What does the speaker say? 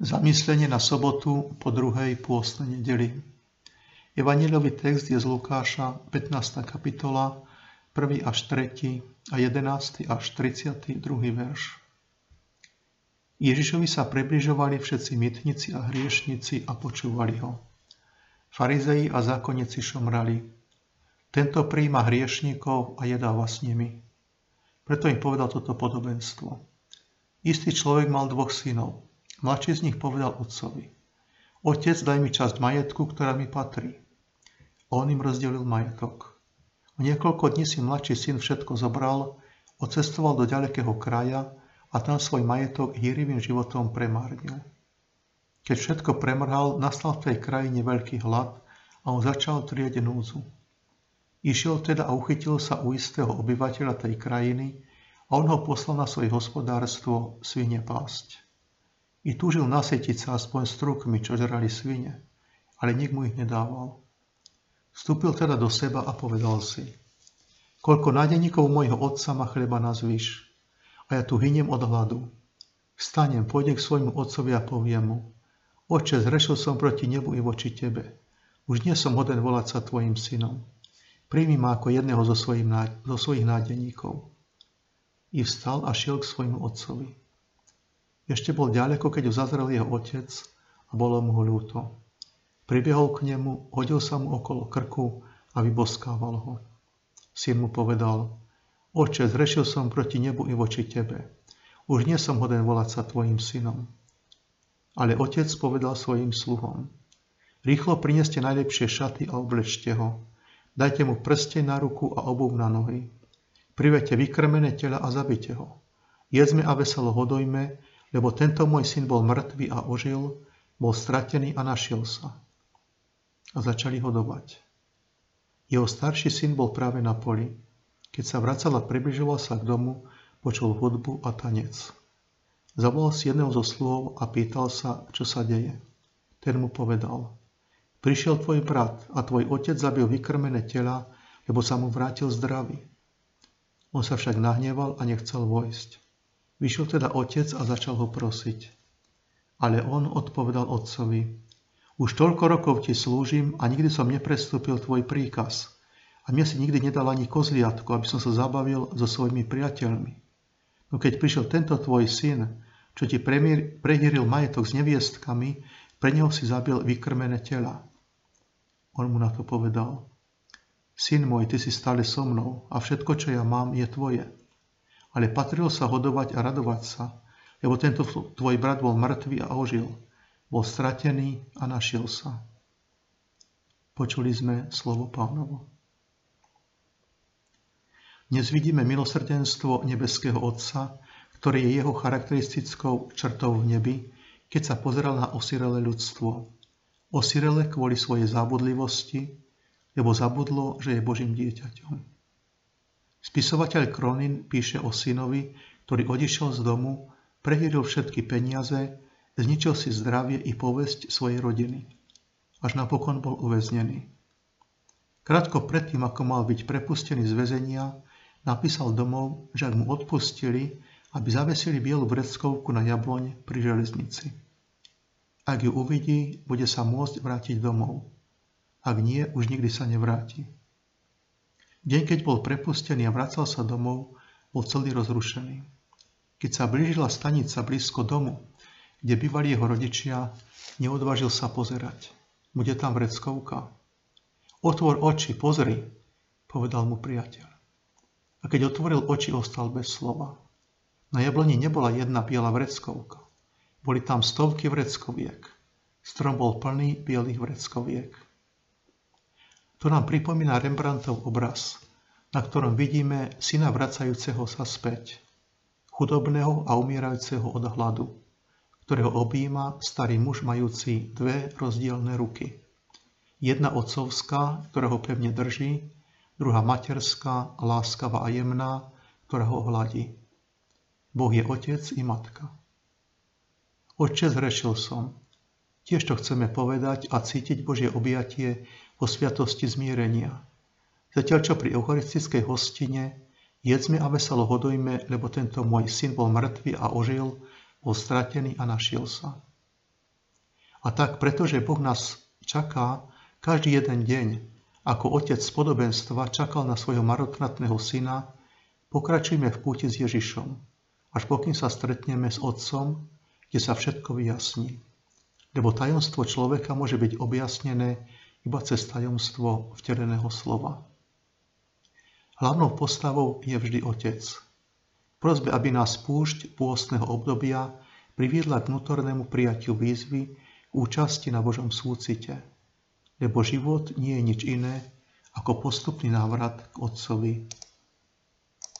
Zamyslenie na sobotu po druhej pôstnej nedeli. Evangelový text je z Lukáša, 15. kapitola, 1. až 3. a 11. až 32. verš. Ježišovi sa približovali všetci mytnici a hriešnici a počúvali ho. Farizei a zákonníci šomrali. Tento príjma hriešnikov a jedáva s nimi. Preto im povedal toto podobenstvo. Istý človek mal dvoch synov. Mladší z nich povedal otcovi, Otec, daj mi časť majetku, ktorá mi patrí. On im rozdelil majetok. O niekoľko dní si mladší syn všetko zobral, ocestoval do ďalekého kraja a tam svoj majetok hýrivým životom premárnil. Keď všetko premrhal, nastal v tej krajine veľký hlad a on začal trieť núzu. Išiel teda a uchytil sa u istého obyvateľa tej krajiny a on ho poslal na svoje hospodárstvo svine pásť. I túžil nasetiť sa aspoň strukmi, čo žrali svine, ale nik mu ich nedával. Vstúpil teda do seba a povedal si, koľko nádeníkov môjho otca má chleba na zvyš, a ja tu hyniem od hladu. Vstanem, pôjdem k svojmu otcovi a poviem mu, Oče, zrešil som proti nebu i voči tebe. Už nie som hoden volať sa tvojim synom. Príjmi ma ako jedného zo svojich nádeníkov. I vstal a šiel k svojmu otcovi. Ešte bol ďaleko, keď ho zazrel jeho otec a bolo mu ľúto. Pribiehol k nemu, hodil sa mu okolo krku a vyboskával ho. Syn mu povedal, Oče, zrešil som proti nebu i voči tebe. Už nie som hoden volať sa tvojim synom. Ale otec povedal svojim sluhom, Rýchlo prineste najlepšie šaty a oblečte ho. Dajte mu prsteň na ruku a obuv na nohy. Privete vykrmené tela a zabite ho. Jedzme a veselo hodojme, lebo tento môj syn bol mŕtvý a ožil, bol stratený a našiel sa. A začali ho dobať. Jeho starší syn bol práve na poli. Keď sa vracal a približoval sa k domu, počul hudbu a tanec. Zavolal si jedného zo sluhov a pýtal sa, čo sa deje. Ten mu povedal, prišiel tvoj brat a tvoj otec zabil vykrmené tela, lebo sa mu vrátil zdravý. On sa však nahneval a nechcel vojsť. Vyšiel teda otec a začal ho prosiť. Ale on odpovedal otcovi, už toľko rokov ti slúžim a nikdy som neprestúpil tvoj príkaz. A mne si nikdy nedal ani kozliatku, aby som sa zabavil so svojimi priateľmi. No keď prišiel tento tvoj syn, čo ti prehýril majetok s neviestkami, pre neho si zabil vykrmené tela. On mu na to povedal, Syn môj, ty si stále so mnou a všetko, čo ja mám, je tvoje ale patrilo sa hodovať a radovať sa, lebo tento tvoj brat bol mŕtvý a ožil, bol stratený a našiel sa. Počuli sme slovo pánovo. Dnes vidíme milosrdenstvo nebeského Otca, ktoré je jeho charakteristickou črtou v nebi, keď sa pozeral na osirele ľudstvo. Osirele kvôli svojej zábudlivosti, lebo zabudlo, že je Božím dieťaťom. Spisovateľ Kronin píše o synovi, ktorý odišiel z domu, prehýril všetky peniaze, zničil si zdravie i povesť svojej rodiny. Až napokon bol uväznený. Krátko predtým, ako mal byť prepustený z väzenia, napísal domov, že ak mu odpustili, aby zavesili bielu vreckovku na jabloň pri železnici. Ak ju uvidí, bude sa môcť vrátiť domov. Ak nie, už nikdy sa nevráti. Deň, keď bol prepustený a vracal sa domov, bol celý rozrušený. Keď sa blížila stanica blízko domu, kde bývali jeho rodičia, neodvážil sa pozerať. Bude tam vreckovka. Otvor oči, pozri, povedal mu priateľ. A keď otvoril oči, ostal bez slova. Na jabloni nebola jedna biela vreckovka. Boli tam stovky vreckoviek. Strom bol plný bielých vreckoviek. To nám pripomína Rembrandtov obraz, na ktorom vidíme syna vracajúceho sa späť, chudobného a umierajúceho od hladu, ktorého objíma starý muž majúci dve rozdielne ruky. Jedna otcovská, ktorá ho pevne drží, druhá materská, láskavá a jemná, ktorá ho hladí. Boh je otec i matka. Otče, zrešil som. Tiež to chceme povedať a cítiť Božie objatie o sviatosti zmierenia. Zatiaľ čo pri eucharistickej hostine jedzme a veselo hodojme, lebo tento môj syn bol mŕtvý a ožil, bol stratený a našiel sa. A tak, pretože Boh nás čaká každý jeden deň, ako otec z podobenstva čakal na svojho marotratného syna, pokračujme v púti s Ježišom, až pokým sa stretneme s Otcom, kde sa všetko vyjasní. Lebo tajomstvo človeka môže byť objasnené iba cez tajomstvo vteleného slova. Hlavnou postavou je vždy Otec. Prosbe, aby nás púšť pôstneho obdobia priviedla k vnútornému prijatiu výzvy k účasti na Božom súcite lebo život nie je nič iné ako postupný návrat k Otcovi.